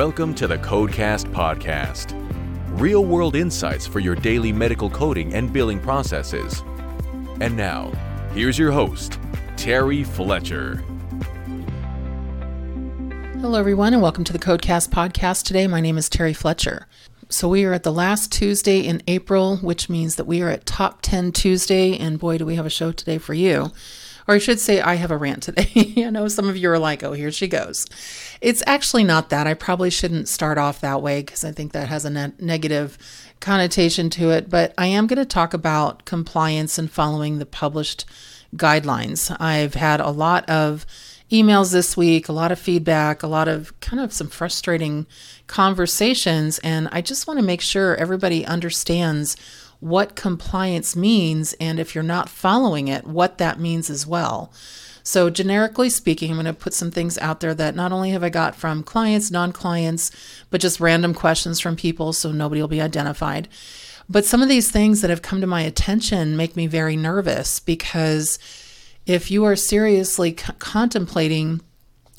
Welcome to the Codecast Podcast. Real world insights for your daily medical coding and billing processes. And now, here's your host, Terry Fletcher. Hello, everyone, and welcome to the Codecast Podcast. Today, my name is Terry Fletcher. So, we are at the last Tuesday in April, which means that we are at Top 10 Tuesday, and boy, do we have a show today for you. Or I should say, I have a rant today. I know some of you are like, oh, here she goes. It's actually not that. I probably shouldn't start off that way because I think that has a ne- negative connotation to it. But I am going to talk about compliance and following the published guidelines. I've had a lot of emails this week, a lot of feedback, a lot of kind of some frustrating conversations. And I just want to make sure everybody understands what compliance means and if you're not following it, what that means as well. So, generically speaking, I'm going to put some things out there that not only have I got from clients, non clients, but just random questions from people so nobody will be identified. But some of these things that have come to my attention make me very nervous because if you are seriously c- contemplating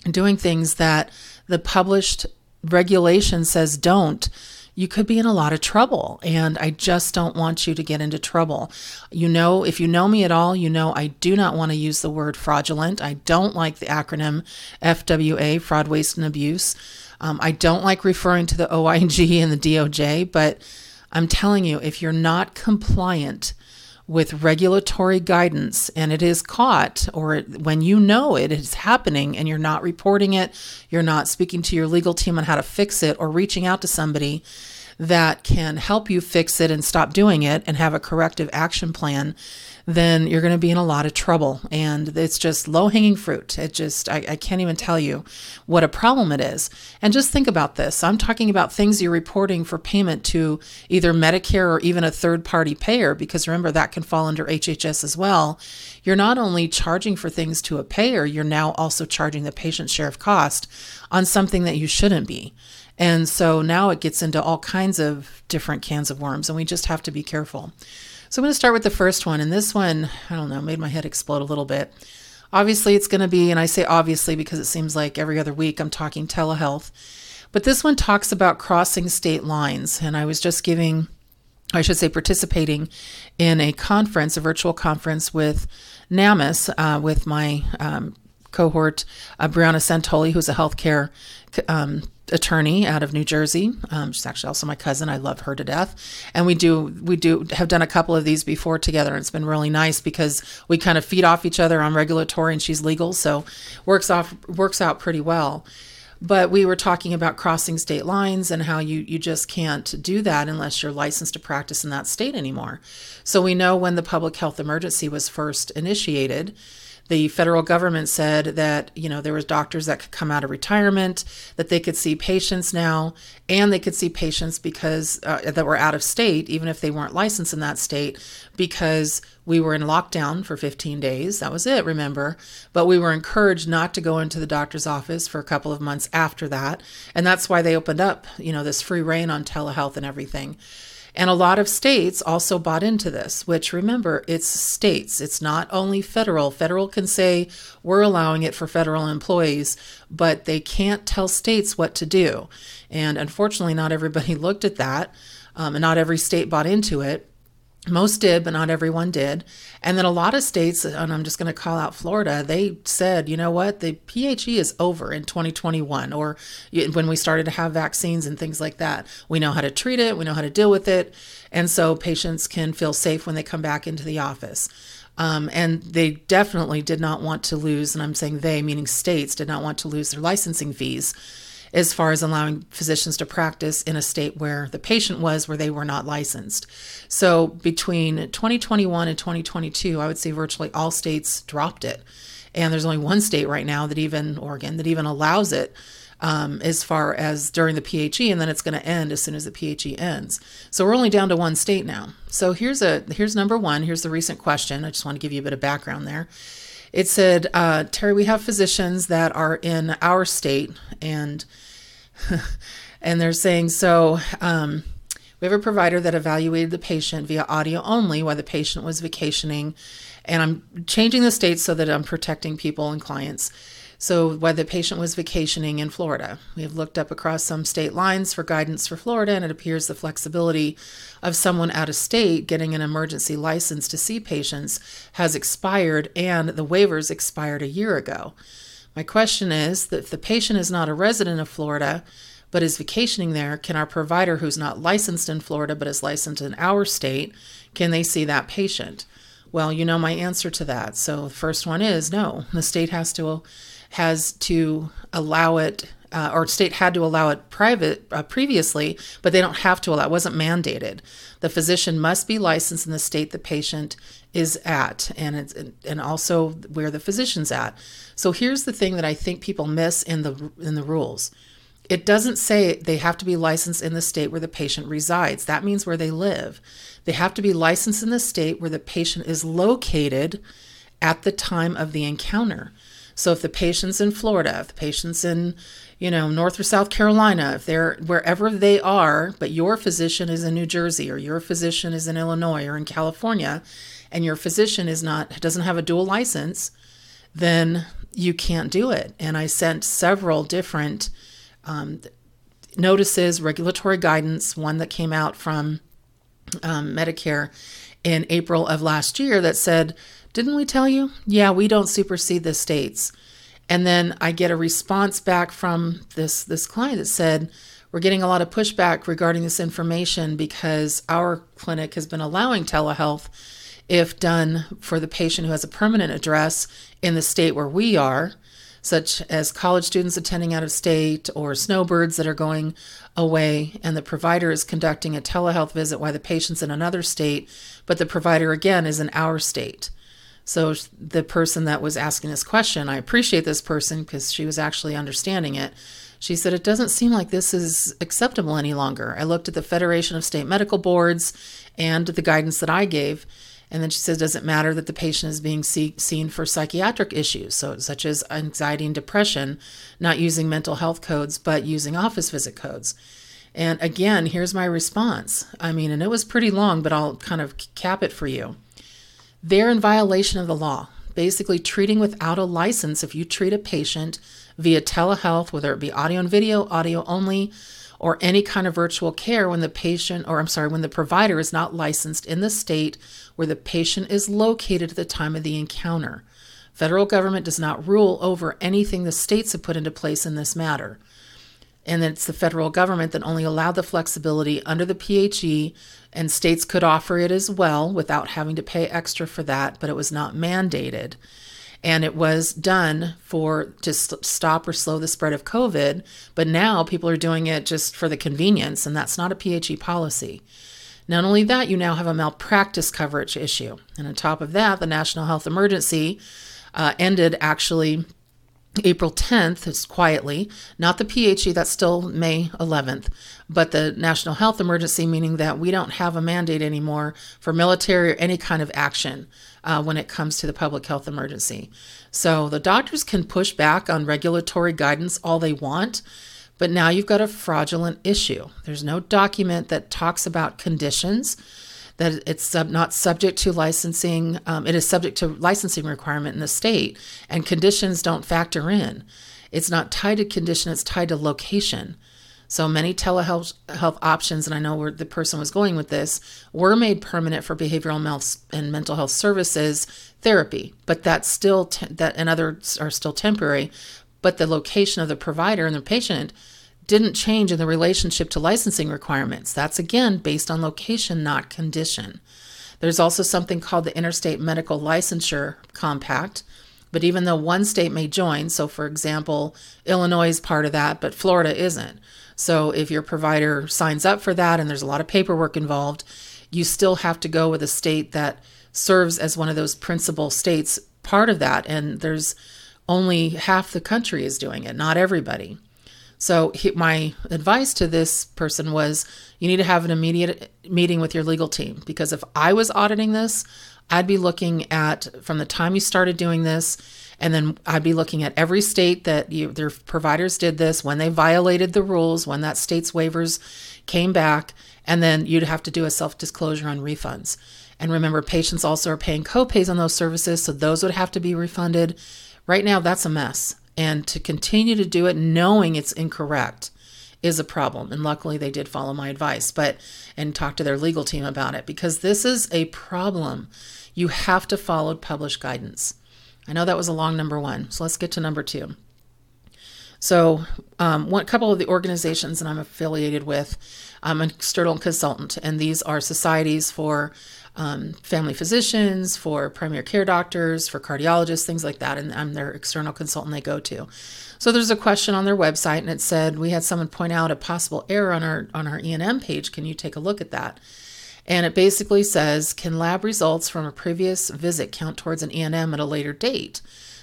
doing things that the published regulation says don't, you could be in a lot of trouble. And I just don't want you to get into trouble. You know, if you know me at all, you know I do not want to use the word fraudulent. I don't like the acronym FWA, fraud, waste, and abuse. Um, I don't like referring to the OIG and the DOJ, but I'm telling you, if you're not compliant, with regulatory guidance and it is caught, or when you know it is happening and you're not reporting it, you're not speaking to your legal team on how to fix it, or reaching out to somebody that can help you fix it and stop doing it and have a corrective action plan, then you're going to be in a lot of trouble. And it's just low hanging fruit. It just, I, I, can't even tell you what a problem it is. And just think about this I'm talking about things you're reporting for payment to either Medicare or even a third party payer, because remember, that can fall under HHS as well. You're not only charging for things to a payer, you're now also charging the patient share of cost on something that you shouldn't be. And so now it gets into all kinds of different cans of worms, and we just have to be careful. So I'm going to start with the first one. And this one, I don't know, made my head explode a little bit. Obviously, it's going to be, and I say obviously because it seems like every other week I'm talking telehealth. But this one talks about crossing state lines. And I was just giving, I should say, participating in a conference, a virtual conference with NAMAS, uh, with my um, cohort, uh, Brianna Santoli, who's a healthcare um, attorney out of New Jersey. Um, she's actually also my cousin. I love her to death. And we do we do have done a couple of these before together. And it's been really nice because we kind of feed off each other on regulatory, and she's legal, so works off works out pretty well. But we were talking about crossing state lines and how you you just can't do that unless you're licensed to practice in that state anymore. So we know when the public health emergency was first initiated the federal government said that you know there was doctors that could come out of retirement that they could see patients now and they could see patients because uh, that were out of state even if they weren't licensed in that state because we were in lockdown for 15 days. That was it remember? But we were encouraged not to go into the doctor's office for a couple of months after that. And that's why they opened up you know this free reign on telehealth and everything and a lot of states also bought into this, which remember, it's states. It's not only federal. Federal can say, we're allowing it for federal employees, but they can't tell states what to do. And unfortunately, not everybody looked at that, um, and not every state bought into it. Most did, but not everyone did. And then a lot of states, and I'm just going to call out Florida, they said, you know what, the PHE is over in 2021, or when we started to have vaccines and things like that. We know how to treat it, we know how to deal with it. And so patients can feel safe when they come back into the office. Um, and they definitely did not want to lose, and I'm saying they, meaning states, did not want to lose their licensing fees as far as allowing physicians to practice in a state where the patient was, where they were not licensed. So between 2021 and 2022, I would say virtually all states dropped it. And there's only one state right now that even, Oregon, that even allows it. Um, as far as during the PHE, and then it's going to end as soon as the PHE ends. So we're only down to one state now. So here's a here's number one. Here's the recent question. I just want to give you a bit of background there. It said, uh, Terry, we have physicians that are in our state, and and they're saying so. Um, we have a provider that evaluated the patient via audio only while the patient was vacationing, and I'm changing the state so that I'm protecting people and clients. So, whether the patient was vacationing in Florida, we have looked up across some state lines for guidance for Florida, and it appears the flexibility of someone out of state getting an emergency license to see patients has expired, and the waivers expired a year ago. My question is that if the patient is not a resident of Florida, but is vacationing there, can our provider who's not licensed in Florida but is licensed in our state, can they see that patient? Well, you know my answer to that. So the first one is no. The state has to has to allow it, uh, or state had to allow it private uh, previously, but they don't have to allow. It wasn't mandated. The physician must be licensed in the state the patient is at, and it's and also where the physician's at. So here's the thing that I think people miss in the in the rules. It doesn't say they have to be licensed in the state where the patient resides. That means where they live. They have to be licensed in the state where the patient is located at the time of the encounter. So if the patient's in Florida, if the patient's in, you know, North or South Carolina, if they're wherever they are, but your physician is in New Jersey or your physician is in Illinois or in California, and your physician is not doesn't have a dual license, then you can't do it. And I sent several different um, notices, regulatory guidance, one that came out from um, Medicare in April of last year that said, Didn't we tell you? Yeah, we don't supersede the states. And then I get a response back from this, this client that said, We're getting a lot of pushback regarding this information because our clinic has been allowing telehealth if done for the patient who has a permanent address in the state where we are such as college students attending out of state or snowbirds that are going away, and the provider is conducting a telehealth visit while the patient's in another state, but the provider again is in our state. So the person that was asking this question, I appreciate this person because she was actually understanding it. She said, It doesn't seem like this is acceptable any longer. I looked at the Federation of State Medical Boards and the guidance that I gave, and then she says, does it matter that the patient is being see- seen for psychiatric issues, so such as anxiety and depression, not using mental health codes, but using office visit codes? And again, here's my response. I mean, and it was pretty long, but I'll kind of cap it for you. They're in violation of the law, basically treating without a license if you treat a patient via telehealth, whether it be audio and video, audio only, or any kind of virtual care when the patient, or I'm sorry, when the provider is not licensed in the state where the patient is located at the time of the encounter. Federal government does not rule over anything the states have put into place in this matter. And it's the federal government that only allowed the flexibility under the PHE, and states could offer it as well without having to pay extra for that, but it was not mandated and it was done for to stop or slow the spread of COVID. But now people are doing it just for the convenience, and that's not a PHE policy. Not only that, you now have a malpractice coverage issue. And on top of that, the national health emergency uh, ended actually April 10th, is quietly, not the PHE, that's still May 11th, but the national health emergency, meaning that we don't have a mandate anymore for military or any kind of action uh, when it comes to the public health emergency. So the doctors can push back on regulatory guidance all they want, but now you've got a fraudulent issue. There's no document that talks about conditions that it's sub, not subject to licensing. Um, it is subject to licensing requirement in the state, and conditions don't factor in. It's not tied to condition; it's tied to location. So many telehealth health options, and I know where the person was going with this, were made permanent for behavioral health and mental health services therapy, but that's still te- that and others are still temporary. But the location of the provider and the patient didn't change in the relationship to licensing requirements. That's again based on location, not condition. There's also something called the Interstate Medical Licensure Compact. But even though one state may join, so for example, Illinois is part of that, but Florida isn't. So if your provider signs up for that and there's a lot of paperwork involved, you still have to go with a state that serves as one of those principal states part of that. And there's only half the country is doing it, not everybody. So he, my advice to this person was you need to have an immediate meeting with your legal team because if I was auditing this, I'd be looking at from the time you started doing this and then I'd be looking at every state that you, their providers did this, when they violated the rules, when that state's waivers came back, and then you'd have to do a self disclosure on refunds. And remember, patients also are paying copays on those services, so those would have to be refunded. Right now, that's a mess. And to continue to do it knowing it's incorrect is a problem. And luckily they did follow my advice, but and talk to their legal team about it because this is a problem. You have to follow published guidance. I know that was a long number one. So let's get to number two. So, um, one couple of the organizations that I'm affiliated with, I'm an external consultant, and these are societies for um, family physicians, for primary care doctors, for cardiologists, things like that. And I'm their external consultant they go to. So there's a question on their website, and it said we had someone point out a possible error on our on our E&M page. Can you take a look at that? And it basically says, can lab results from a previous visit count towards an E&M at a later date?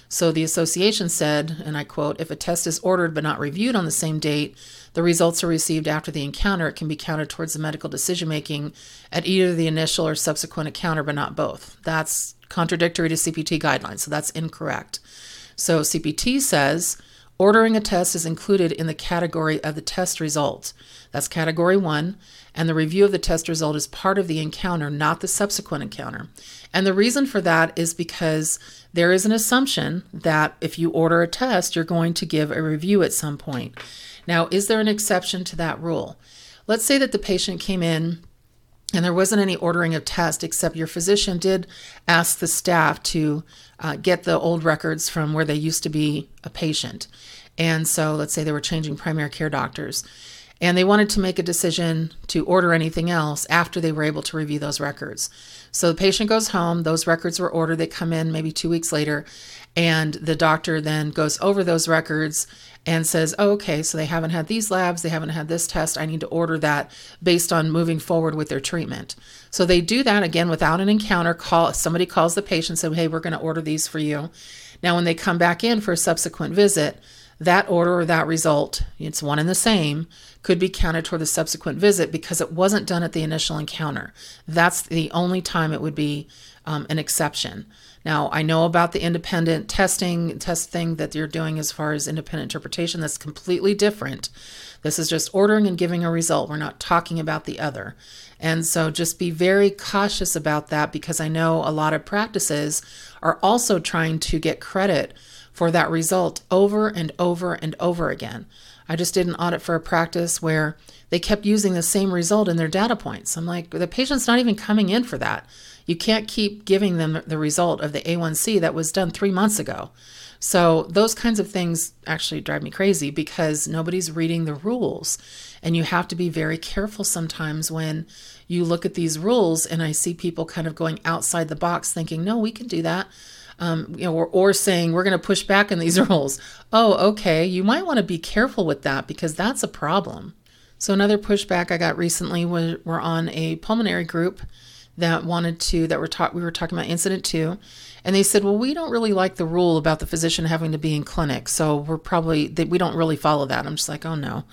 So the association said, and I quote, if a test is ordered but not reviewed on the same date, the results are received after the encounter, it can be counted towards the medical decision making at either the initial or subsequent encounter, but not both. That's contradictory to CPT guidelines, so that's incorrect. So CPT says ordering a test is included in the category of the test result. That's category one, and the review of the test result is part of the encounter, not the subsequent encounter. And the reason for that is because there is an assumption that if you order a test, you're going to give a review at some point. Now, is there an exception to that rule? Let's say that the patient came in and there wasn't any ordering of tests, except your physician did ask the staff to uh, get the old records from where they used to be a patient. And so let's say they were changing primary care doctors and they wanted to make a decision to order anything else after they were able to review those records. So the patient goes home, those records were ordered, they come in maybe two weeks later, and the doctor then goes over those records and says, oh, okay, so they haven't had these labs, they haven't had this test, I need to order that based on moving forward with their treatment. So they do that again without an encounter. Call somebody calls the patient, say, hey, we're going to order these for you. Now, when they come back in for a subsequent visit, that order or that result, it's one and the same, could be counted toward the subsequent visit because it wasn't done at the initial encounter. That's the only time it would be um, an exception. Now, I know about the independent testing test thing that you're doing as far as independent interpretation. That's completely different. This is just ordering and giving a result. We're not talking about the other. And so just be very cautious about that because I know a lot of practices are also trying to get credit for that result over and over and over again. I just did an audit for a practice where they kept using the same result in their data points. I'm like, the patient's not even coming in for that. You can't keep giving them the result of the A1C that was done three months ago. So, those kinds of things actually drive me crazy because nobody's reading the rules. And you have to be very careful sometimes when you look at these rules and I see people kind of going outside the box thinking, no, we can do that um, you know, or, or saying we're going to push back on these rules. Oh, okay. You might want to be careful with that because that's a problem. So another pushback I got recently was we're on a pulmonary group that wanted to that we're talk we were talking about incident to, and they said, well, we don't really like the rule about the physician having to be in clinic, so we're probably that we don't really follow that. I'm just like, oh no,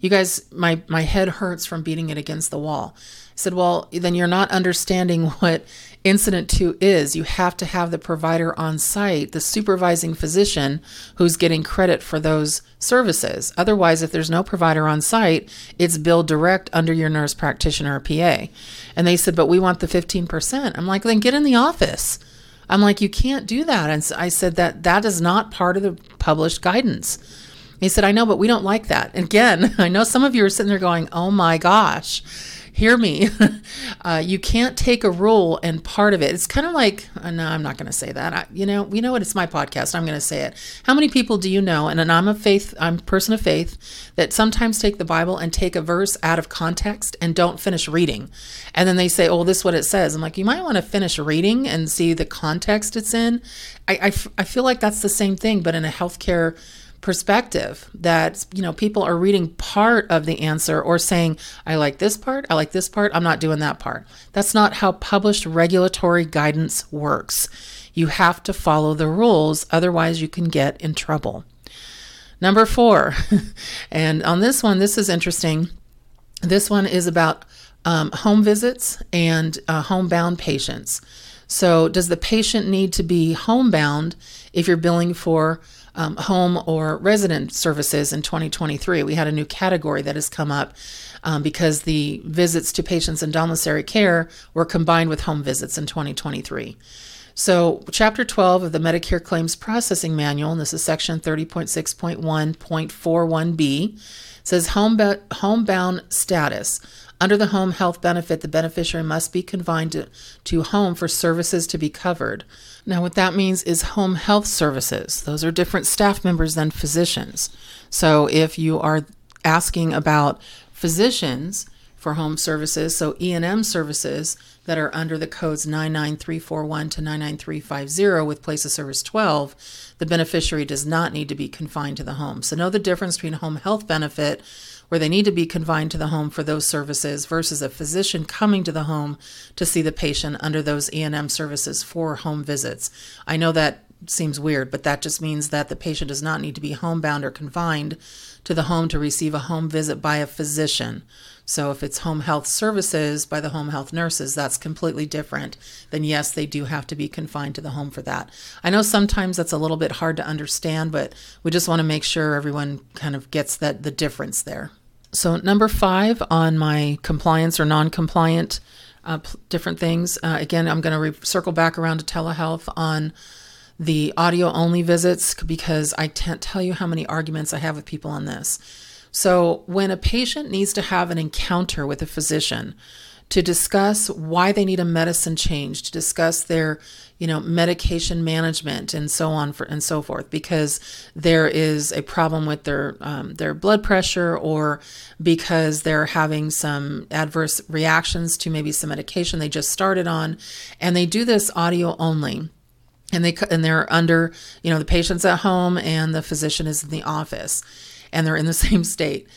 you guys, my my head hurts from beating it against the wall. Said, well, then you're not understanding what incident to is. You have to have the provider on site, the supervising physician who's getting credit for those services. Otherwise, if there's no provider on site, it's billed direct under your nurse practitioner or PA. And they said, but we want the 15%. I'm like, then get in the office. I'm like, you can't do that. And I said that that is not part of the published guidance. He said, I know, but we don't like that. Again, I know some of you are sitting there going, oh my gosh hear me. uh, you can't take a rule and part of it. It's kind of like, uh, no, I'm not going to say that. I, you know, you know what? It's my podcast. I'm going to say it. How many people do you know? And, and I'm a faith, I'm a person of faith that sometimes take the Bible and take a verse out of context and don't finish reading. And then they say, oh, this is what it says. I'm like, you might want to finish reading and see the context it's in. I, I, I feel like that's the same thing, but in a healthcare perspective that you know people are reading part of the answer or saying i like this part i like this part i'm not doing that part. That's not how published regulatory guidance works. You have to follow the rules otherwise you can get in trouble. Number 4 and on this one this is interesting. This one is about um, home visits and uh, homebound patients. So does the patient need to be homebound if you're billing for um, home or resident services in 2023. We had a new category that has come up um, because the visits to patients in domiciliary care were combined with home visits in 2023. So, Chapter 12 of the Medicare Claims Processing Manual, and this is Section 30.6.1.41b, says homebound, homebound status. Under the home health benefit, the beneficiary must be confined to, to home for services to be covered. Now, what that means is home health services. Those are different staff members than physicians. So, if you are asking about physicians for home services, so E&M services that are under the codes 99341 to 99350 with place of service 12, the beneficiary does not need to be confined to the home. So know the difference between home health benefit where they need to be confined to the home for those services versus a physician coming to the home to see the patient under those E&M services for home visits. I know that seems weird, but that just means that the patient does not need to be homebound or confined to the home to receive a home visit by a physician. So if it's home health services by the home health nurses, that's completely different. Then yes, they do have to be confined to the home for that. I know sometimes that's a little bit hard to understand, but we just want to make sure everyone kind of gets that the difference there. So number five on my compliance or non-compliant uh, different things. Uh, again, I'm going to re- circle back around to telehealth on the audio only visits because I can't tell you how many arguments I have with people on this. So, when a patient needs to have an encounter with a physician to discuss why they need a medicine change, to discuss their, you know, medication management and so on for, and so forth, because there is a problem with their um, their blood pressure or because they're having some adverse reactions to maybe some medication they just started on, and they do this audio only. And they and they're under you know the patient's at home and the physician is in the office. And they're in the same state.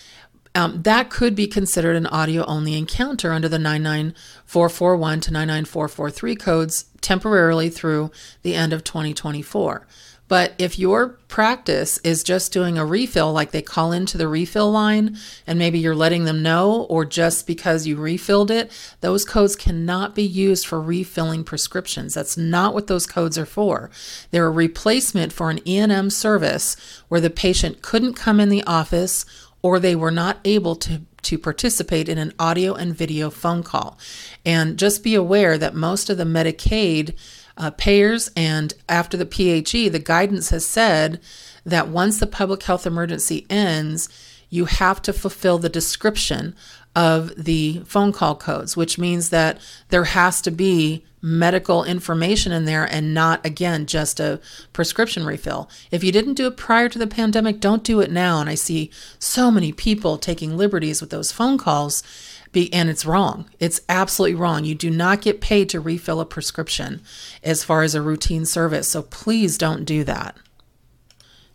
Um, that could be considered an audio only encounter under the 99441 to 99443 codes temporarily through the end of 2024. But if your practice is just doing a refill, like they call into the refill line and maybe you're letting them know, or just because you refilled it, those codes cannot be used for refilling prescriptions. That's not what those codes are for. They're a replacement for an E&M service where the patient couldn't come in the office or they were not able to to participate in an audio and video phone call. And just be aware that most of the Medicaid uh, payers. And after the PHE, the guidance has said that once the public health emergency ends, you have to fulfill the description of the phone call codes, which means that there has to be medical information in there and not, again, just a prescription refill. If you didn't do it prior to the pandemic, don't do it now. And I see so many people taking liberties with those phone calls be, and it's wrong. It's absolutely wrong. You do not get paid to refill a prescription as far as a routine service. So please don't do that.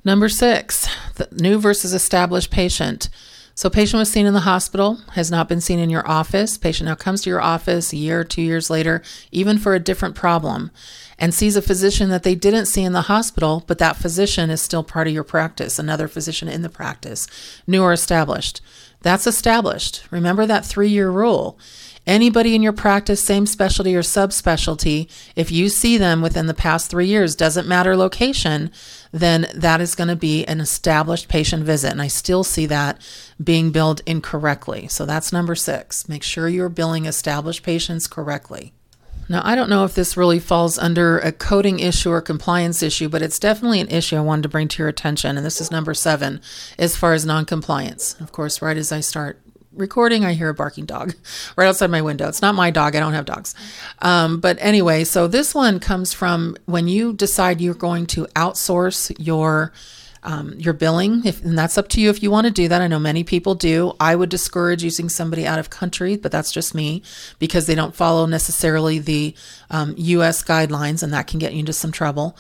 Number six, the new versus established patient. So patient was seen in the hospital, has not been seen in your office. Patient now comes to your office a year, two years later, even for a different problem, and sees a physician that they didn't see in the hospital, but that physician is still part of your practice, another physician in the practice, new or established. That's established. Remember that three year rule. Anybody in your practice, same specialty or subspecialty, if you see them within the past three years, doesn't matter location, then that is going to be an established patient visit. And I still see that being billed incorrectly. So that's number six. Make sure you're billing established patients correctly. Now, I don't know if this really falls under a coding issue or compliance issue, but it's definitely an issue I wanted to bring to your attention. And this is number seven as far as noncompliance. Of course, right as I start recording, I hear a barking dog right outside my window. It's not my dog, I don't have dogs. Um, but anyway, so this one comes from when you decide you're going to outsource your um, your billing, if, and that's up to you if you want to do that. I know many people do. I would discourage using somebody out of country, but that's just me because they don't follow necessarily the um, US guidelines, and that can get you into some trouble.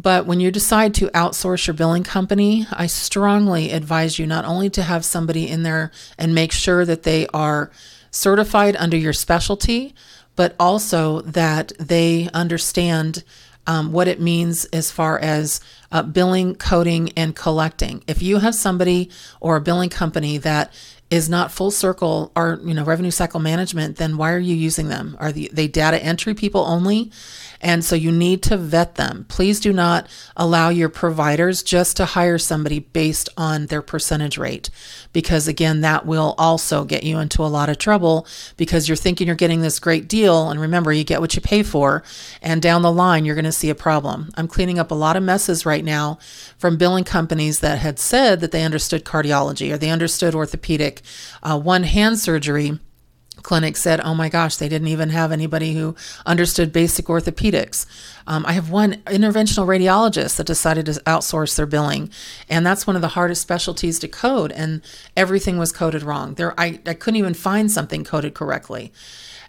But when you decide to outsource your billing company, I strongly advise you not only to have somebody in there and make sure that they are certified under your specialty, but also that they understand um, what it means as far as uh, billing, coding, and collecting. If you have somebody or a billing company that is not full circle or you know revenue cycle management then why are you using them are they data entry people only And so you need to vet them. Please do not allow your providers just to hire somebody based on their percentage rate, because again, that will also get you into a lot of trouble because you're thinking you're getting this great deal. And remember, you get what you pay for. And down the line, you're going to see a problem. I'm cleaning up a lot of messes right now from billing companies that had said that they understood cardiology or they understood orthopedic. Uh, one hand surgery clinic said, Oh my gosh, they didn't even have anybody who understood basic orthopedics. Um, I have one interventional radiologist that decided to outsource their billing, and that's one of the hardest specialties to code, and everything was coded wrong. There, I, I couldn't even find something coded correctly.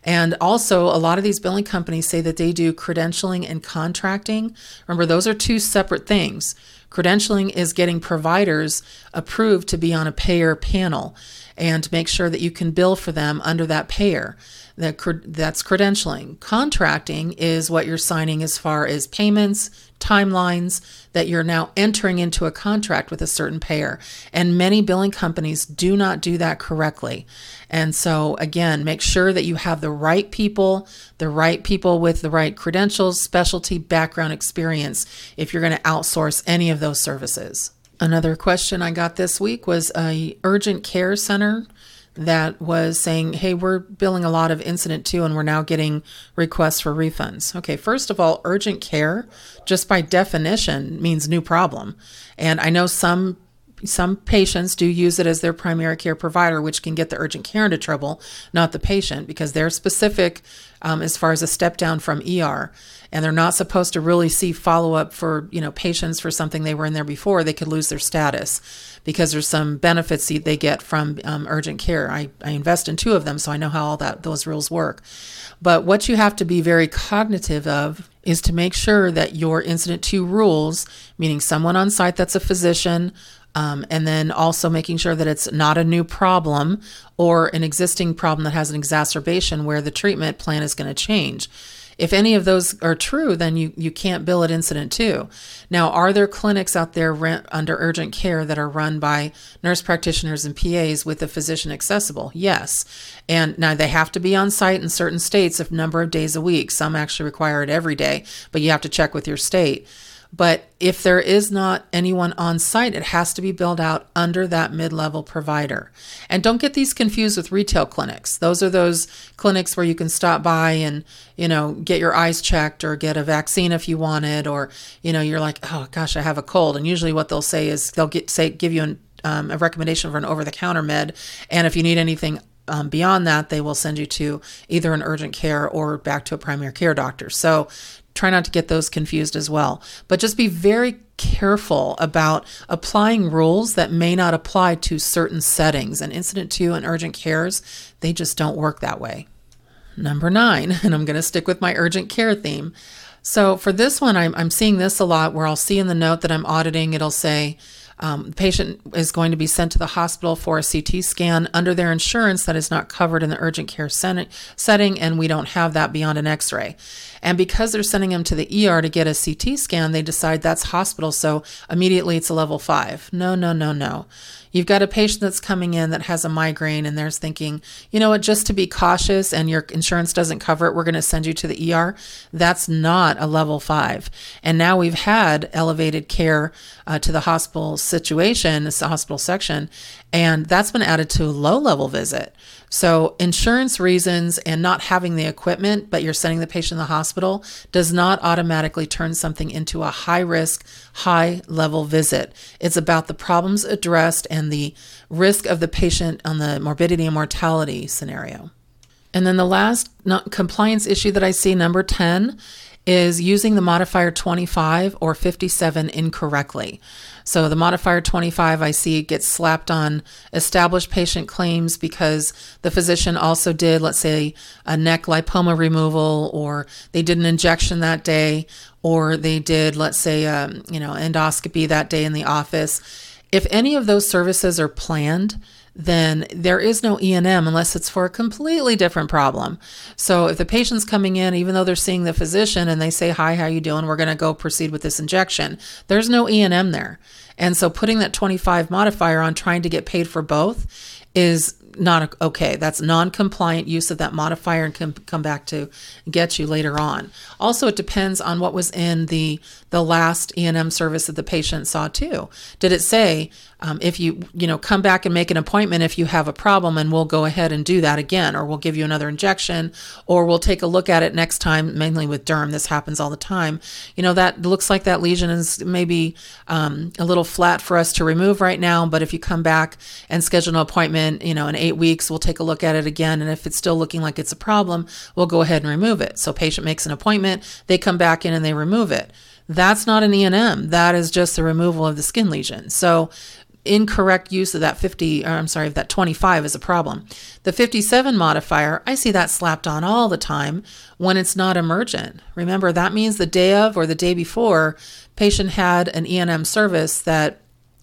And also, a lot of these billing companies say that they do credentialing and contracting. Remember, those are two separate things. Credentialing is getting providers approved to be on a payer panel and make sure that you can bill for them under that payer. That that's credentialing. Contracting is what you're signing as far as payments, timelines that you're now entering into a contract with a certain payer. And many billing companies do not do that correctly. And so again, make sure that you have the right people, the right people with the right credentials, specialty, background, experience if you're going to outsource any of those services. Another question I got this week was a urgent care center that was saying, "Hey, we're billing a lot of incident to and we're now getting requests for refunds." Okay, first of all, urgent care just by definition means new problem. And I know some some patients do use it as their primary care provider, which can get the urgent care into trouble, not the patient, because they're specific um, as far as a step down from ER, and they're not supposed to really see follow up for you know patients for something they were in there before. They could lose their status because there's some benefits they get from um, urgent care. I, I invest in two of them, so I know how all that those rules work. But what you have to be very cognitive of is to make sure that your incident to rules, meaning someone on site that's a physician, um, and then also making sure that it's not a new problem or an existing problem that has an exacerbation where the treatment plan is going to change. If any of those are true, then you, you can't bill at incident to. Now, are there clinics out there rent, under urgent care that are run by nurse practitioners and PAs with a physician accessible? Yes. And now they have to be on site in certain states a number of days a week. Some actually require it every day, but you have to check with your state. But if there is not anyone on site, it has to be billed out under that mid level provider. And don't get these confused with retail clinics. Those are those clinics where you can stop by and, you know, get your eyes checked or get a vaccine if you want it, or, you know, you're like, oh gosh, I have a cold. And usually what they'll say is they'll get, say, give you an, um, a recommendation for an over the counter med. And if you need anything um, beyond that, they will send you to either an urgent care or back to a primary care doctor. So try not to get those confused as well. But just be very careful about applying rules that may not apply to certain settings. And incident to and urgent cares, they just don't work that way. Number nine, and I'm going to stick with my urgent care theme. So for this one, I'm, I'm seeing this a lot where I'll see in the note that I'm auditing, it'll say, um, the patient is going to be sent to the hospital for a CT scan under their insurance that is not covered in the urgent care setting, and we don't have that beyond an x ray. And because they're sending them to the ER to get a CT scan, they decide that's hospital, so immediately it's a level five. No, no, no, no. You've got a patient that's coming in that has a migraine and they're thinking, you know what, just to be cautious and your insurance doesn't cover it, we're going to send you to the ER. That's not a level five. And now we've had elevated care uh, to the hospital situation, the hospital section, and that's been added to a low level visit. So, insurance reasons and not having the equipment, but you're sending the patient to the hospital, does not automatically turn something into a high risk, high level visit. It's about the problems addressed and the risk of the patient on the morbidity and mortality scenario. And then the last compliance issue that I see, number 10, is using the modifier 25 or 57 incorrectly. So the modifier 25 I see gets slapped on established patient claims because the physician also did, let's say, a neck lipoma removal, or they did an injection that day, or they did, let's say, um, you know, endoscopy that day in the office. If any of those services are planned, then there is no E&M unless it's for a completely different problem. So if the patient's coming in, even though they're seeing the physician and they say, hi, how you doing? We're going to go proceed with this injection. There's no E&M there. And so putting that 25 modifier on trying to get paid for both is not okay. That's non-compliant use of that modifier and can come back to get you later on. Also, it depends on what was in the the last E&M service that the patient saw too. Did it say um, if you you know come back and make an appointment if you have a problem and we'll go ahead and do that again or we'll give you another injection or we'll take a look at it next time mainly with derm this happens all the time you know that looks like that lesion is maybe um, a little flat for us to remove right now but if you come back and schedule an appointment you know in eight weeks we'll take a look at it again and if it's still looking like it's a problem we'll go ahead and remove it so patient makes an appointment they come back in and they remove it that's not an E&M. That is just the removal of the skin lesion. So incorrect use of that 50 or I'm sorry, of that 25 is a problem. The 57 modifier, I see that slapped on all the time when it's not emergent. Remember, that means the day of or the day before, patient had an E&M service that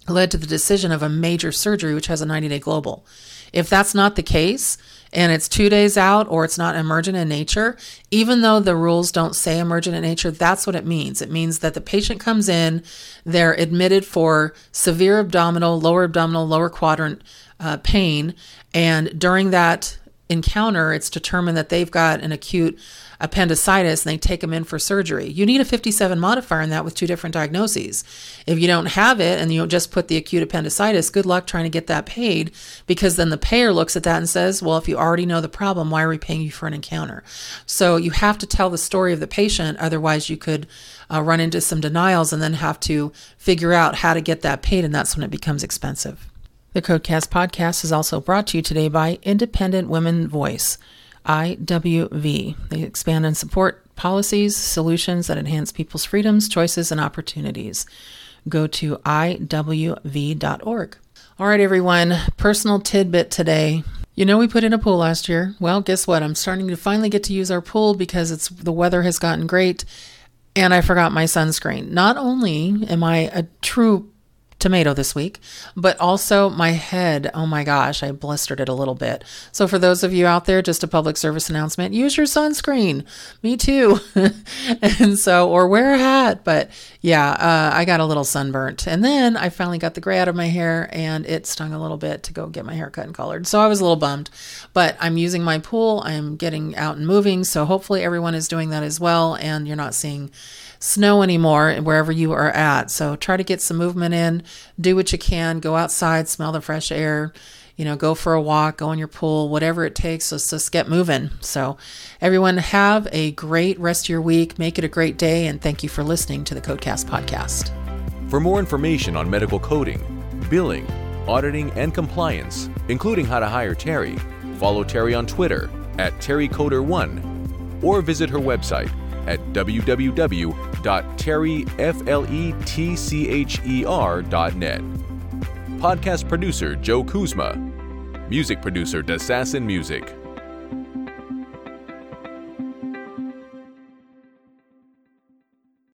led to the decision of a major surgery which has a 90-day global. If that's not the case, and it's two days out or it's not emergent in nature, even though the rules don't say emergent in nature, that's what it means. It means that the patient comes in, they're admitted for severe abdominal, lower abdominal, lower quadrant uh, pain, and during that encounter, it's determined that they've got an acute appendicitis and they take them in for surgery. You need a 57 modifier in that with two different diagnoses. If you don't have it and you just put the acute appendicitis, good luck trying to get that paid because then the payer looks at that and says, well, if you already know the problem, why are we paying you for an encounter? So you have to tell the story of the patient, otherwise, you could uh, run into some denials and then have to figure out how to get that paid, and that's when it becomes expensive. The Codecast podcast is also brought to you today by Independent Women Voice. IWV. They expand and support policies, solutions that enhance people's freedoms, choices, and opportunities. Go to IWV.org. All right, everyone, personal tidbit today. You know, we put in a pool last year. Well, guess what? I'm starting to finally get to use our pool because it's the weather has gotten great and I forgot my sunscreen. Not only am I a true tomato this week, but also my head. Oh my gosh, I blistered it a little bit. So, for those of you out there, just a public service announcement use your sunscreen. Me too. and so, or wear a hat. But yeah, uh, I got a little sunburnt. And then I finally got the gray out of my hair and it stung a little bit to go get my hair cut and colored. So, I was a little bummed. But I'm using my pool, I'm getting out and moving. So, hopefully, everyone is doing that as well. And you're not seeing snow anymore wherever you are at. So try to get some movement in, do what you can, go outside, smell the fresh air, you know, go for a walk, go in your pool, whatever it takes. Let's just get moving. So, everyone, have a great rest of your week. Make it a great day. And thank you for listening to the Codecast podcast. For more information on medical coding, billing, auditing, and compliance, including how to hire Terry, follow Terry on Twitter at TerryCoder1 or visit her website at www.terryfletcher.net. Podcast producer Joe Kuzma. Music producer Dassassin Music.